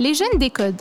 Les jeunes décodent.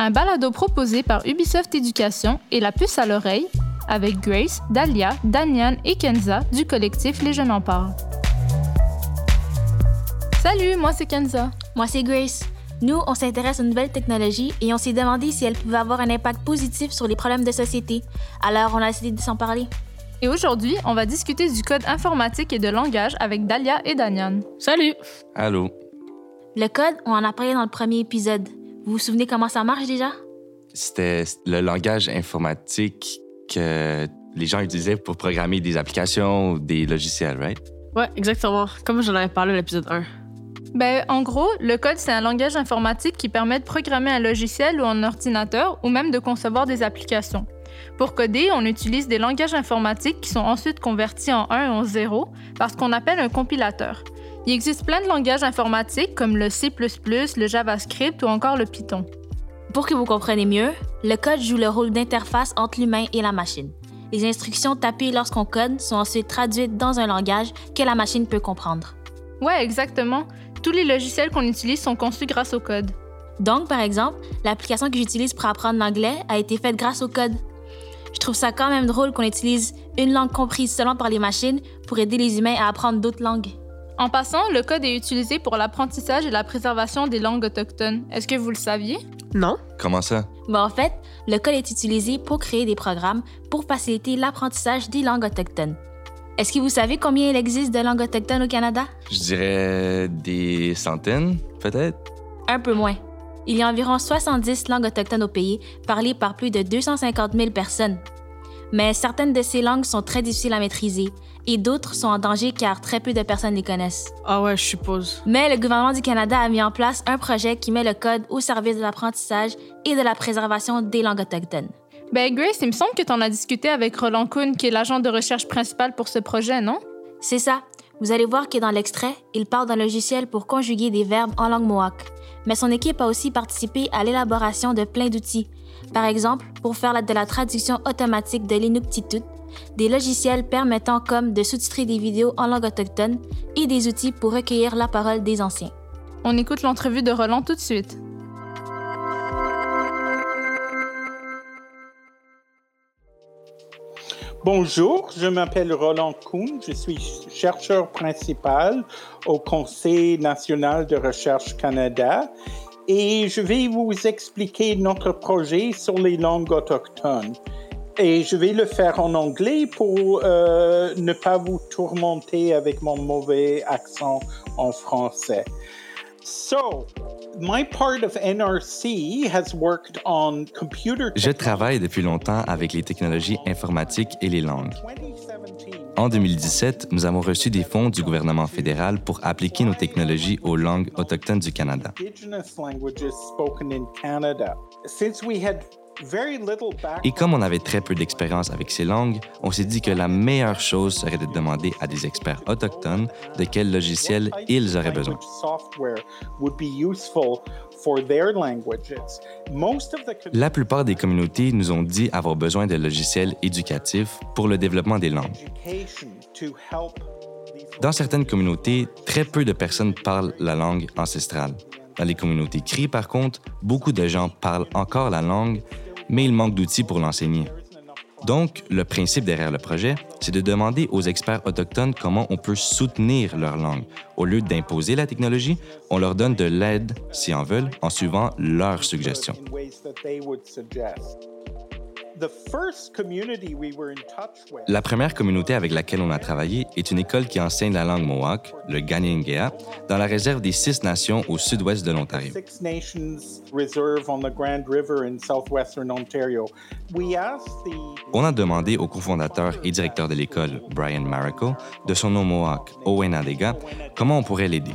Un balado proposé par Ubisoft Éducation et la puce à l'oreille avec Grace, Dahlia, Danian et Kenza du collectif Les Jeunes en parlent. Salut, moi c'est Kenza. Moi c'est Grace. Nous, on s'intéresse aux nouvelles technologies et on s'est demandé si elles pouvaient avoir un impact positif sur les problèmes de société. Alors, on a décidé de s'en parler. Et aujourd'hui, on va discuter du code informatique et de langage avec Dahlia et Danian. Salut! Allô? Le code, on en a parlé dans le premier épisode. Vous vous souvenez comment ça marche déjà? C'était le langage informatique que les gens utilisaient pour programmer des applications ou des logiciels, right? Ouais, exactement. Comme j'en avais parlé à l'épisode 1. Ben, en gros, le code, c'est un langage informatique qui permet de programmer un logiciel ou un ordinateur ou même de concevoir des applications. Pour coder, on utilise des langages informatiques qui sont ensuite convertis en 1 et en 0 par ce qu'on appelle un compilateur. Il existe plein de langages informatiques comme le C++, le JavaScript ou encore le Python. Pour que vous compreniez mieux, le code joue le rôle d'interface entre l'humain et la machine. Les instructions tapées lorsqu'on code sont ensuite traduites dans un langage que la machine peut comprendre. Ouais, exactement. Tous les logiciels qu'on utilise sont conçus grâce au code. Donc, par exemple, l'application que j'utilise pour apprendre l'anglais a été faite grâce au code. Je trouve ça quand même drôle qu'on utilise une langue comprise seulement par les machines pour aider les humains à apprendre d'autres langues. En passant, le code est utilisé pour l'apprentissage et la préservation des langues autochtones. Est-ce que vous le saviez? Non. Comment ça? En fait, le code est utilisé pour créer des programmes pour faciliter l'apprentissage des langues autochtones. Est-ce que vous savez combien il existe de langues autochtones au Canada? Je dirais des centaines, peut-être? Un peu moins. Il y a environ 70 langues autochtones au pays, parlées par plus de 250 000 personnes. Mais certaines de ces langues sont très difficiles à maîtriser et d'autres sont en danger car très peu de personnes les connaissent. Ah ouais, je suppose. Mais le gouvernement du Canada a mis en place un projet qui met le code au service de l'apprentissage et de la préservation des langues autochtones. Ben Grace, il me semble que tu en as discuté avec Roland Kuhn, qui est l'agent de recherche principal pour ce projet, non? C'est ça. Vous allez voir que dans l'extrait, il parle d'un logiciel pour conjuguer des verbes en langue mohawk. Mais son équipe a aussi participé à l'élaboration de plein d'outils. Par exemple, pour faire de la traduction automatique de l'inuktitut, des logiciels permettant comme de sous-titrer des vidéos en langue autochtone et des outils pour recueillir la parole des anciens. On écoute l'entrevue de Roland tout de suite. Bonjour, je m'appelle Roland Kuhn, je suis chercheur principal au Conseil national de recherche Canada et je vais vous expliquer notre projet sur les langues autochtones. Et je vais le faire en anglais pour euh, ne pas vous tourmenter avec mon mauvais accent en français. So, my part of NRC has worked on computer Je travaille depuis longtemps avec les technologies informatiques et les langues. En 2017, nous avons reçu des fonds du gouvernement fédéral pour appliquer nos technologies aux langues autochtones du Canada. Et comme on avait très peu d'expérience avec ces langues, on s'est dit que la meilleure chose serait de demander à des experts autochtones de quel logiciel ils auraient besoin. La plupart des communautés nous ont dit avoir besoin de logiciels éducatifs pour le développement des langues. Dans certaines communautés, très peu de personnes parlent la langue ancestrale. Dans les communautés cri, par contre, beaucoup de gens parlent encore la langue, mais il manque d'outils pour l'enseigner. Donc, le principe derrière le projet, c'est de demander aux experts autochtones comment on peut soutenir leur langue. Au lieu d'imposer la technologie, on leur donne de l'aide, si en veulent, en suivant leurs suggestions. La première communauté avec laquelle on a travaillé est une école qui enseigne la langue Mohawk, le Ganyengia, dans la réserve des Six Nations au sud-ouest de l'Ontario. On a demandé au cofondateur et directeur de l'école, Brian Maracle, de son nom Mohawk, Owen Adega, comment on pourrait l'aider.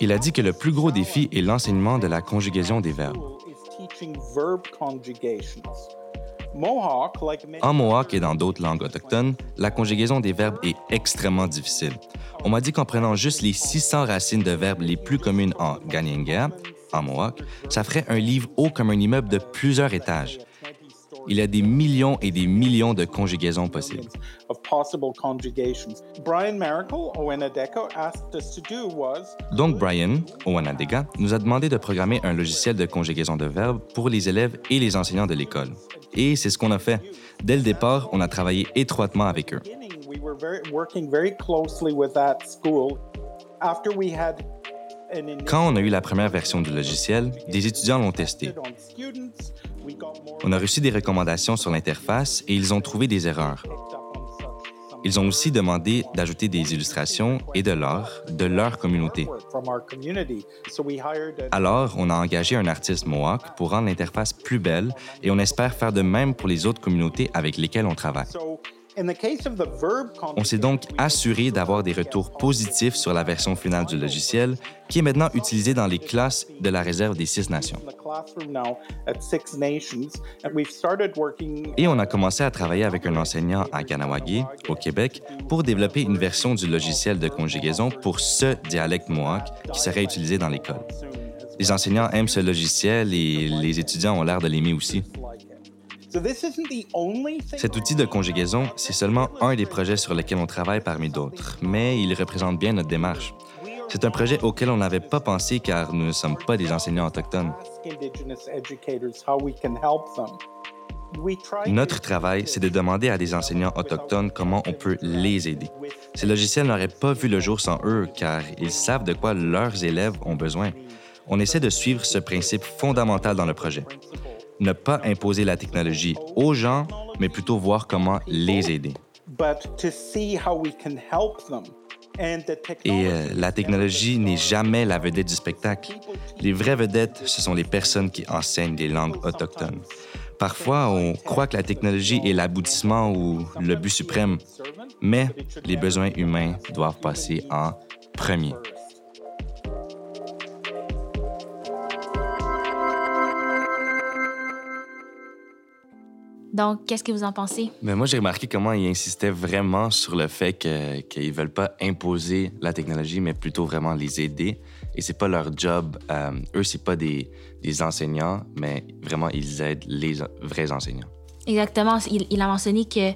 Il a dit que le plus gros défi est l'enseignement de la conjugaison des verbes. En Mohawk et dans d'autres langues autochtones, la conjugaison des verbes est extrêmement difficile. On m'a dit qu'en prenant juste les 600 racines de verbes les plus communes en Ganyenga, en Mohawk, ça ferait un livre haut comme un immeuble de plusieurs étages. Il y a des millions et des millions de conjugaisons possibles. of possible conjugations. Brian Miracle, Oenadeko, asked us to do was Donc Brian, Owanadega, nous a demandé de programmer un logiciel de conjugaison de verbes pour les élèves et les enseignants de l'école. Et c'est ce qu'on a fait. Dès le départ, on a travaillé étroitement avec eux. Quand on a eu la première version du logiciel, des étudiants l'ont testé. On a reçu des recommandations sur l'interface et ils ont trouvé des erreurs. Ils ont aussi demandé d'ajouter des illustrations et de l'art de leur communauté. Alors, on a engagé un artiste Mohawk pour rendre l'interface plus belle et on espère faire de même pour les autres communautés avec lesquelles on travaille. On s'est donc assuré d'avoir des retours positifs sur la version finale du logiciel qui est maintenant utilisée dans les classes de la réserve des six nations. In the classroom now at Six Nations, and we've started working. Et on a commencé à travailler avec un enseignant à Kanawagé, au Québec, pour développer une version du logiciel de conjugaison pour ce dialecte Mohawk qui serait utilisé dans l'école. Les enseignants aiment ce logiciel et les étudiants ont l'air de l'aimer aussi. Cet outil de conjugaison, c'est seulement un des projets sur lesquels on travaille parmi d'autres, mais il représente bien notre démarche. C'est un projet auquel on n'avait pas pensé car nous ne sommes pas des enseignants autochtones. Notre travail, c'est de demander à des enseignants autochtones comment on peut les aider. Ces logiciels n'auraient pas vu le jour sans eux car ils savent de quoi leurs élèves ont besoin. On essaie de suivre ce principe fondamental dans le projet. Ne pas imposer la technologie aux gens, mais plutôt voir comment les aider. Et euh, la technologie n'est jamais la vedette du spectacle. Les vraies vedettes, ce sont les personnes qui enseignent les langues autochtones. Parfois, on croit que la technologie est l'aboutissement ou le but suprême, mais les besoins humains doivent passer en premier. Donc, qu'est-ce que vous en pensez? Mais moi, j'ai remarqué comment ils insistaient vraiment sur le fait que- qu'ils veulent pas imposer la technologie, mais plutôt vraiment les aider. Et c'est pas leur job. euh, eux, c'est pas des, des enseignants, mais vraiment, ils aident les vrais enseignants. Exactement. Il, il a mentionné que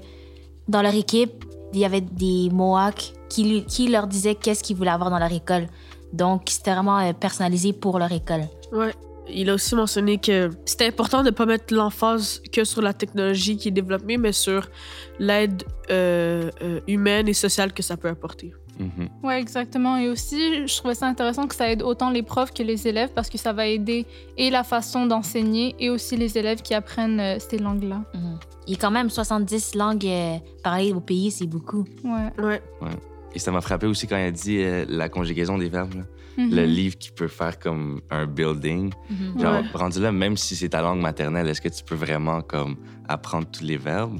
dans leur équipe, il y avait des Mohawks qui, lui- qui leur disaient qu'est-ce qu'ils voulaient avoir dans leur école. Donc, c'était vraiment euh, personnalisé pour leur école. Ouais. Il a aussi mentionné que c'était important de ne pas mettre l'emphase que sur la technologie qui est développée, mais sur l'aide euh, euh, humaine et sociale que ça peut apporter. Mhm. Oui, exactement. Et aussi, je trouvais ça intéressant que ça aide autant les profs que les élèves parce que ça va aider et la façon d'enseigner et aussi les élèves qui apprennent euh, ces langues-là. Mhm. Il y a quand même 70 langues euh, parlées au pays, c'est beaucoup. Ouais. Ouais. Et ça m'a frappé aussi quand il a dit euh, la conjugaison des verbes. là. Mhm. Le livre qui peut faire comme un building. Mhm. Genre, Ouais. rendu là, même si c'est ta langue maternelle, est-ce que tu peux vraiment comme apprendre tous les verbes?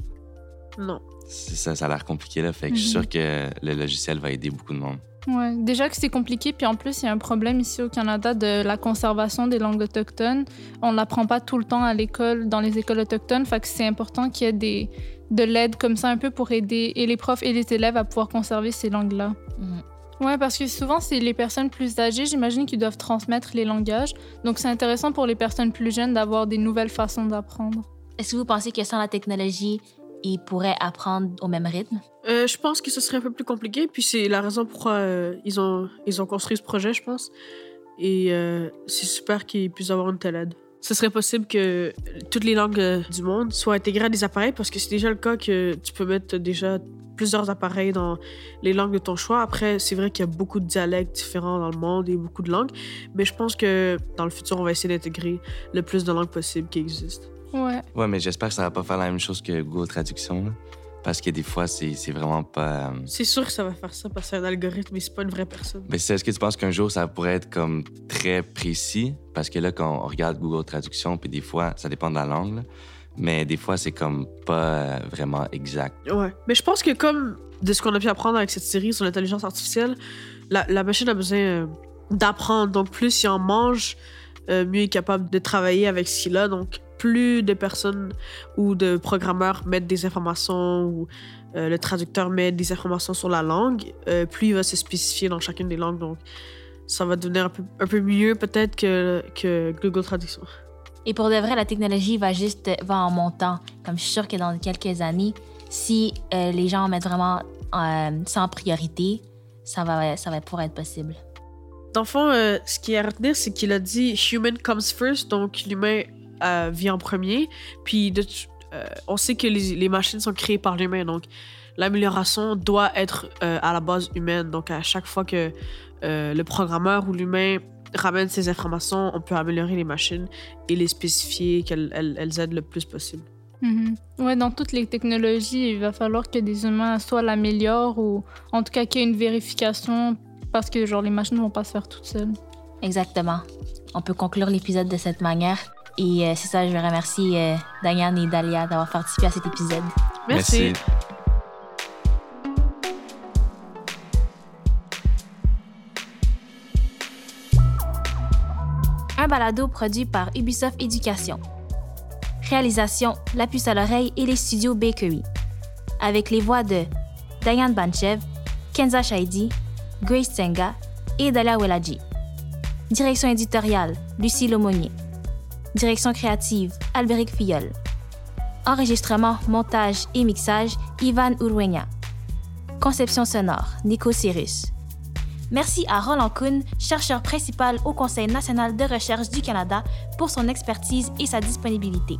Non. Ça, ça a l'air compliqué, là. Fait que je suis Mhm. sûr que le logiciel va aider beaucoup de monde. Ouais. Déjà que c'est compliqué, puis en plus, il y a un problème ici au Canada de la conservation des langues autochtones. On l'apprend pas tout le temps à l'école, dans les écoles autochtones, fait que c'est important qu'il y ait des, de l'aide comme ça un peu pour aider et les profs et les élèves à pouvoir conserver ces langues-là. Mhm. Ouais, parce que souvent, c'est les personnes plus âgées, j'imagine, qui doivent transmettre les langages. Donc, c'est intéressant pour les personnes plus jeunes d'avoir des nouvelles façons d'apprendre. Est-ce que vous pensez que sans la technologie, ils pourraient apprendre au même rythme? Euh, je pense que ce serait un peu plus compliqué, puis c'est la raison pourquoi euh, ils, ont, ils ont construit ce projet, je pense. Et euh, c'est super qu'ils puissent avoir une telle aide. Ce serait possible que toutes les langues euh, du monde soient intégrées à des appareils, parce que c'est déjà le cas que tu peux mettre déjà plusieurs appareils dans les langues de ton choix. Après, c'est vrai qu'il y a beaucoup de dialectes différents dans le monde et beaucoup de langues, mais je pense que dans le futur, on va essayer d'intégrer le plus de langues possible qui existent. Ouais. Ouais, mais j'espère que ça va pas faire la même chose que Google Traduction, là. Parce que des fois, c'est vraiment pas. euh, C'est sûr que ça va faire ça parce que c'est un algorithme et c'est pas une vraie personne. Mais c'est- est-ce que tu penses qu'un jour, ça pourrait être comme très précis? Parce que là, quand on regarde Google Traduction, puis des fois, ça dépend de la langue, là, mais des fois, c'est comme pas euh, vraiment exact. Ouais. Mais je pense que comme de ce qu'on a pu apprendre avec cette série sur l'intelligence artificielle, la, la machine a besoin euh, d'apprendre. Donc plus il en mange, euh, mieux il est capable de travailler avec ce qu'il a. Donc plus de personnes ou de programmeurs mettent des informations ou euh, le traducteur met des informations sur la langue, euh, plus il va se spécifier dans chacune des langues. Donc ça va devenir un peu, un peu mieux peut-être que, que Google Traduction. Et pour de vrai, la technologie va juste va en montant. Comme je suis sûre que dans quelques années, si euh, les gens mettent vraiment en priorité, ça va, ça va pouvoir être possible. Dans le fond, ce qui est à retenir, c'est qu'il a dit human comes first, donc l'humain euh, vient en premier. Puis de, euh, on sait que les, les machines sont créées par l'humain, donc l'amélioration doit être euh, à la base humaine. Donc à chaque fois que euh, le programmeur ou l'humain ramène ces informations, on peut améliorer les machines et les spécifier qu'elles elles, elles aident le plus possible. Mhm. Ouais, dans toutes les technologies, il va falloir que des humains soit l'améliorent ou en tout cas qu'il y ait une vérification parce que genre les machines ne vont pas se faire toutes seules. Exactement. On peut conclure l'épisode de cette manière. Et euh, c'est ça, je veux remercier euh, Diane et Dalia d'avoir participé à cet épisode. Merci. Un balado produit par Ubisoft Éducation. Réalisation La Puce à l'oreille et les studios Bakery. Avec les voix de Diane Banchev, Kenza Shaidi, Grace Tenga et Dalia Weladji. Direction éditoriale Lucie Lomonier. Direction créative Albéric Filleul. Enregistrement, montage et mixage Ivan Urwenya. Conception sonore Nico Cyrus. Merci à Roland Kuhn, chercheur principal au Conseil national de recherche du Canada, pour son expertise et sa disponibilité.